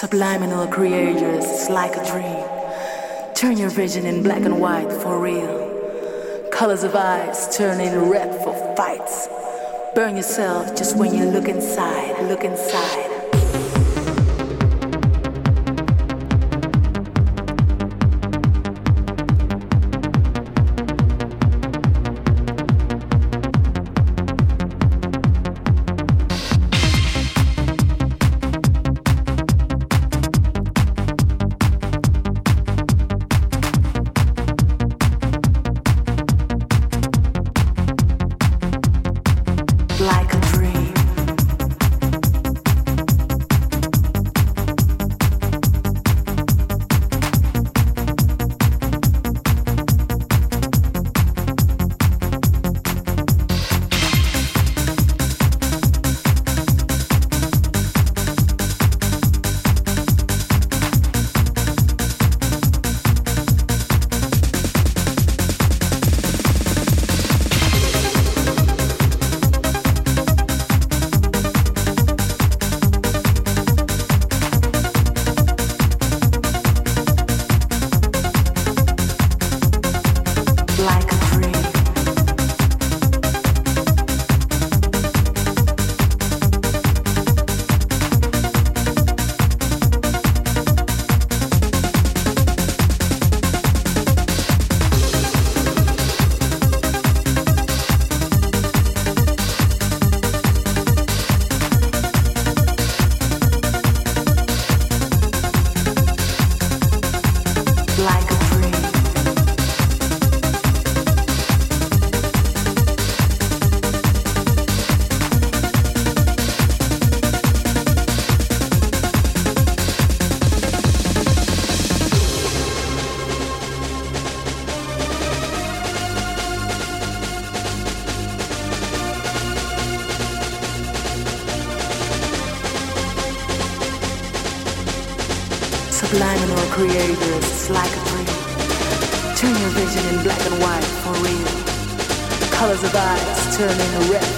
Subliminal creators, it's like a dream. Turn your vision in black and white for real. Colors of eyes turning red for fights. Burn yourself just when you look inside, look inside. Turning red for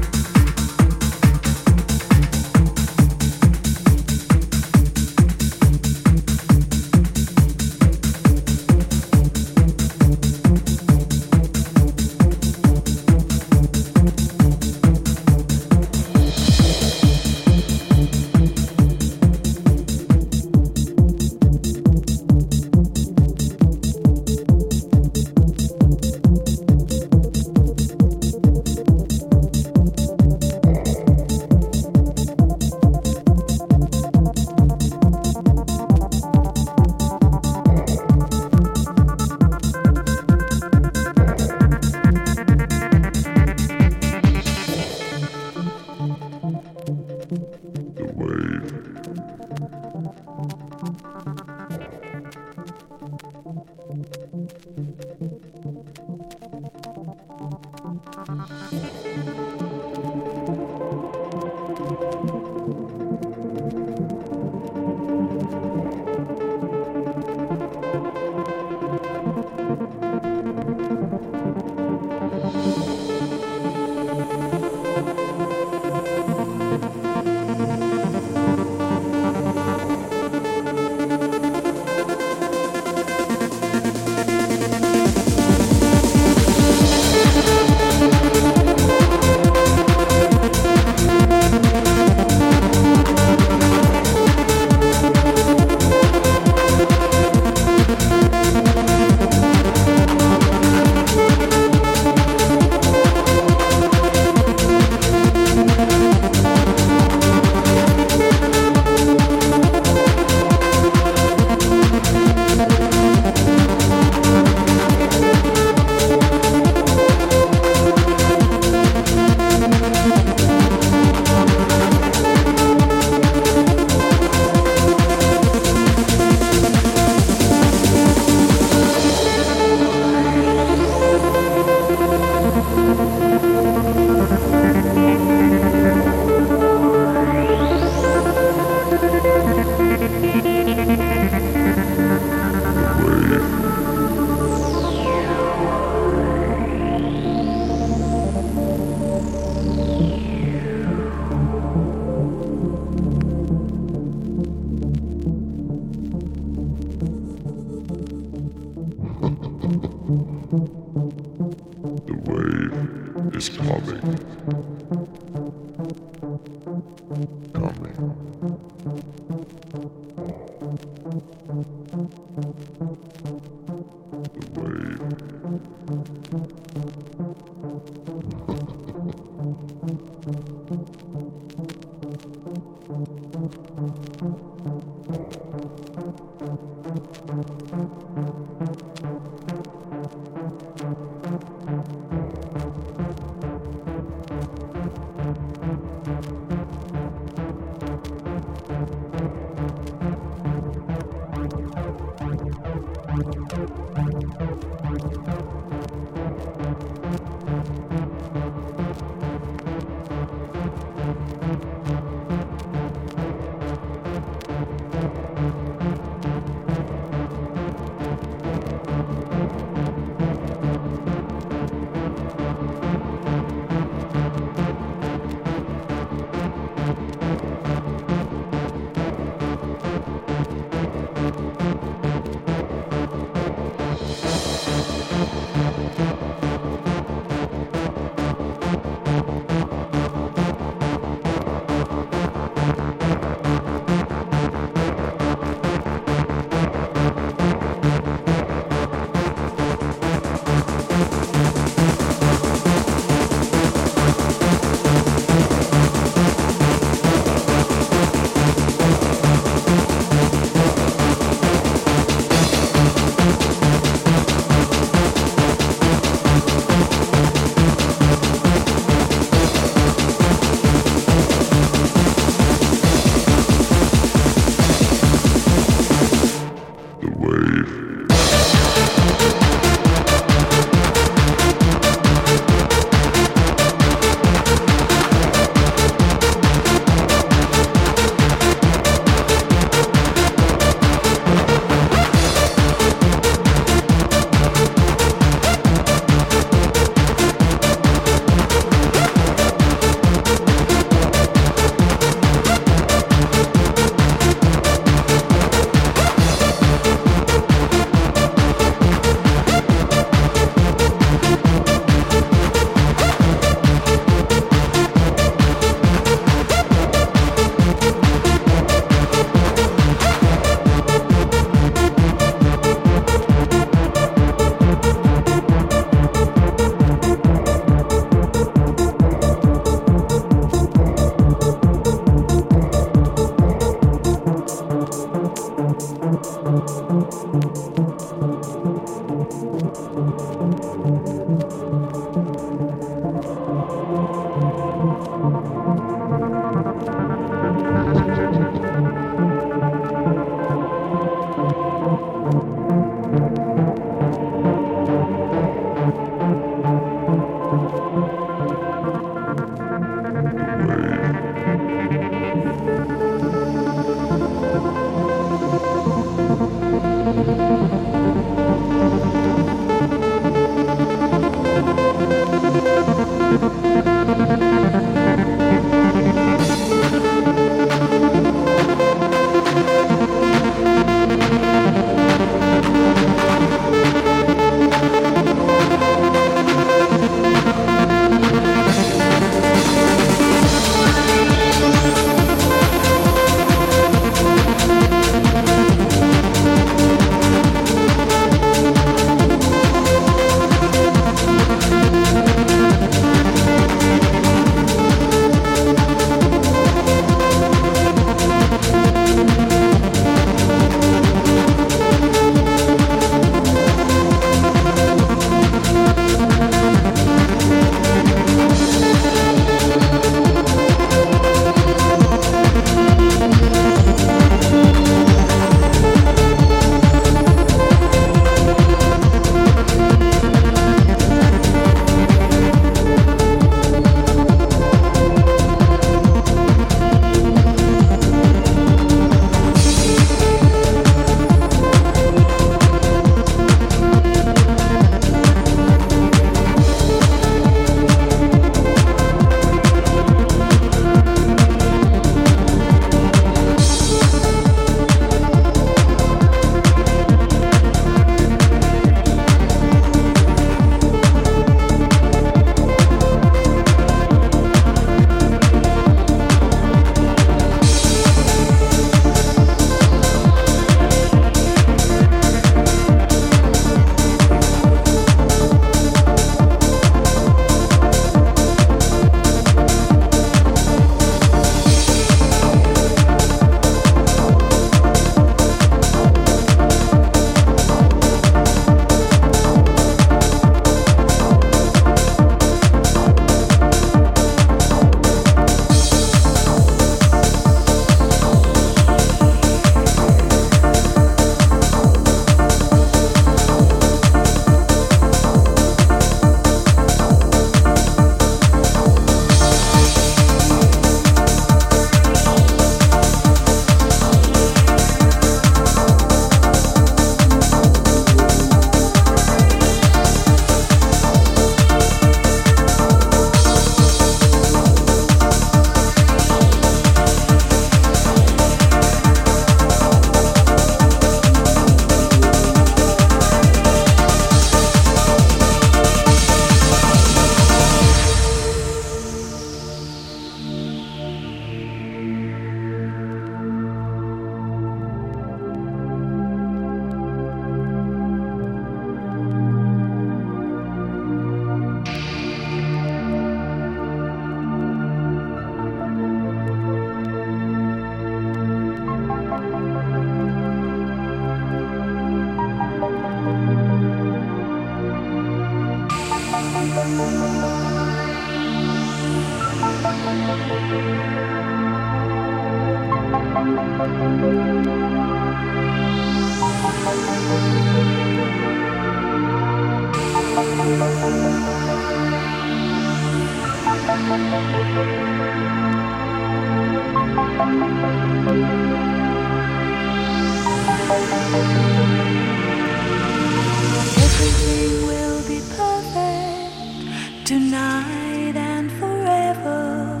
tonight and forever.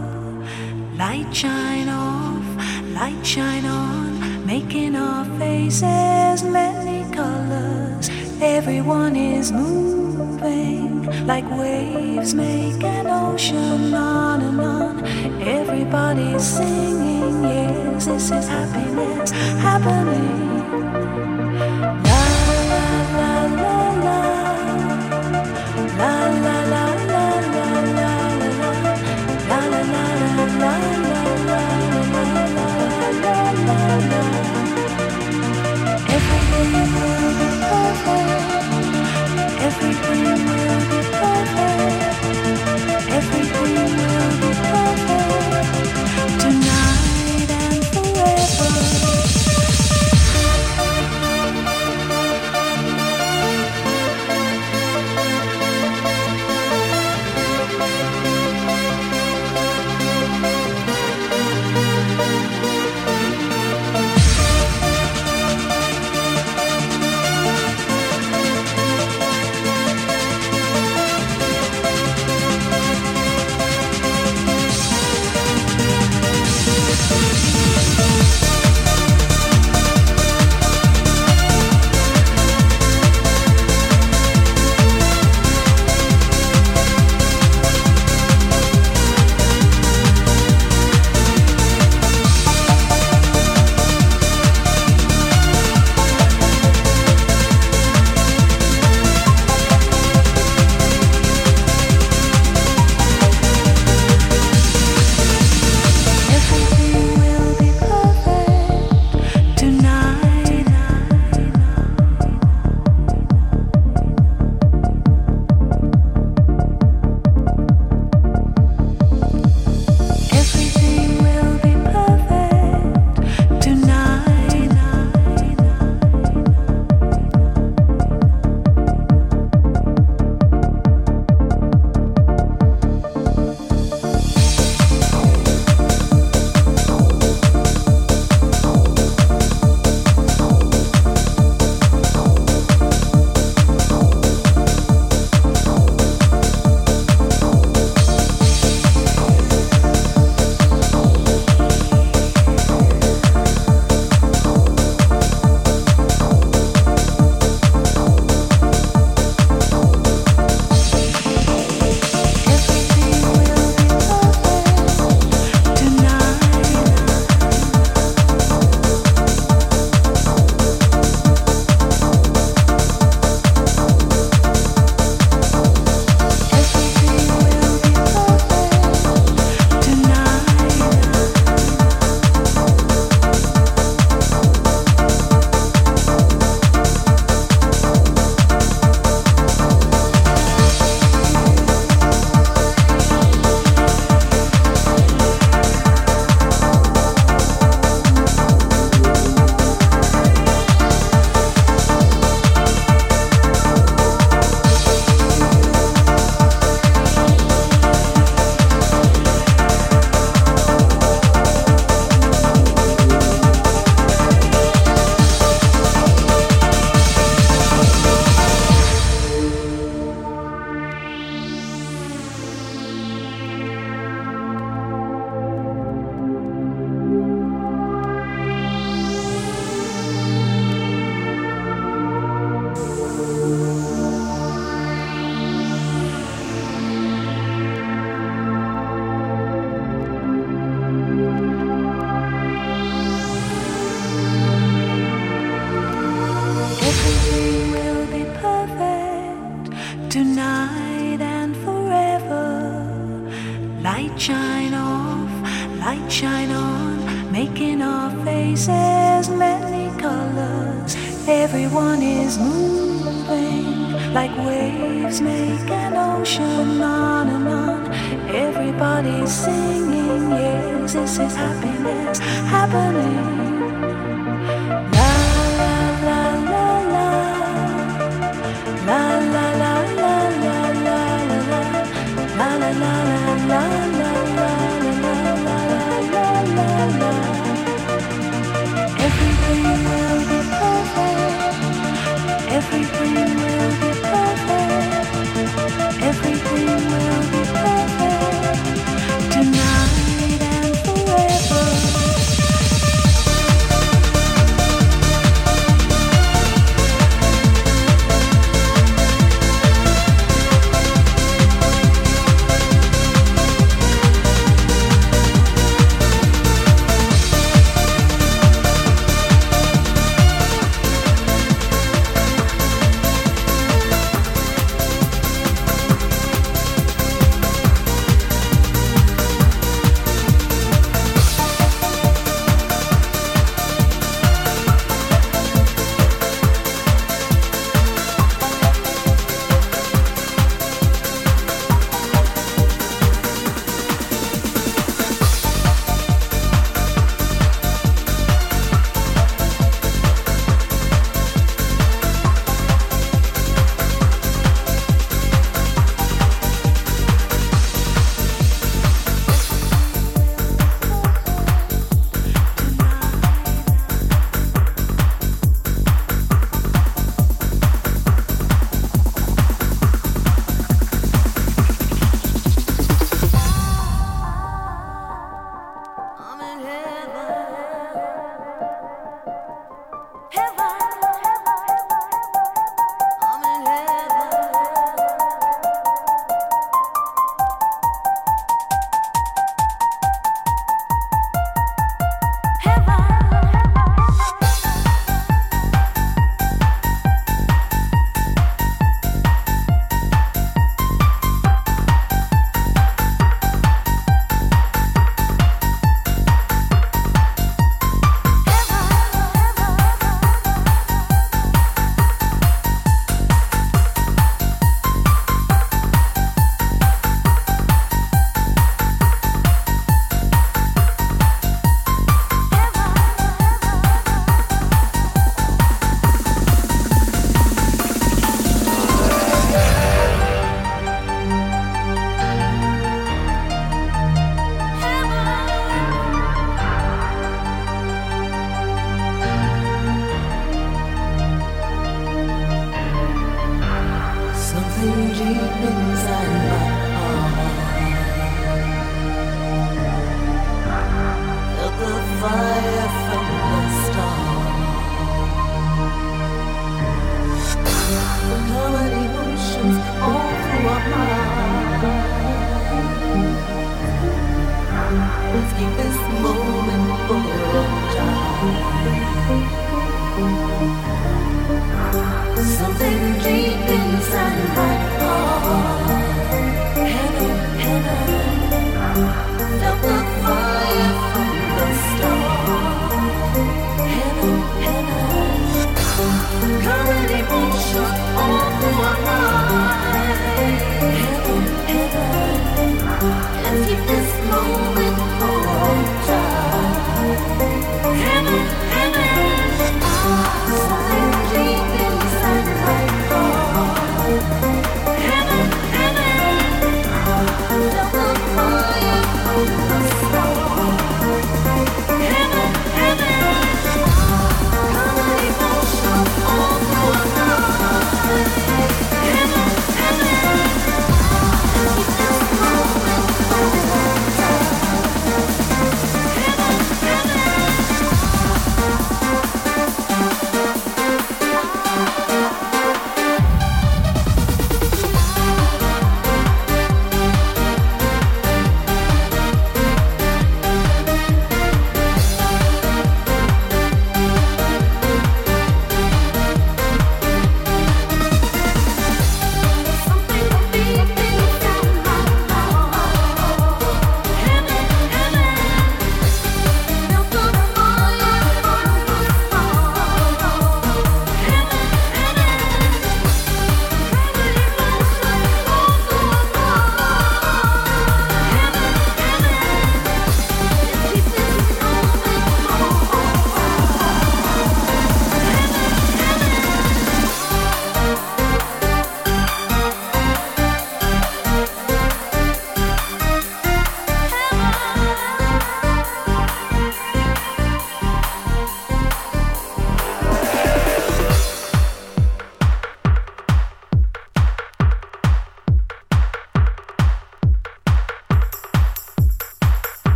Light shine off, light shine on, making our faces many colors. Everyone is moving like waves make an ocean on and on. Everybody's singing, yes, this is happiness happening.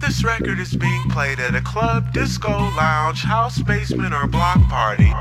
This record is being played at a club, disco, lounge, house, basement, or block party.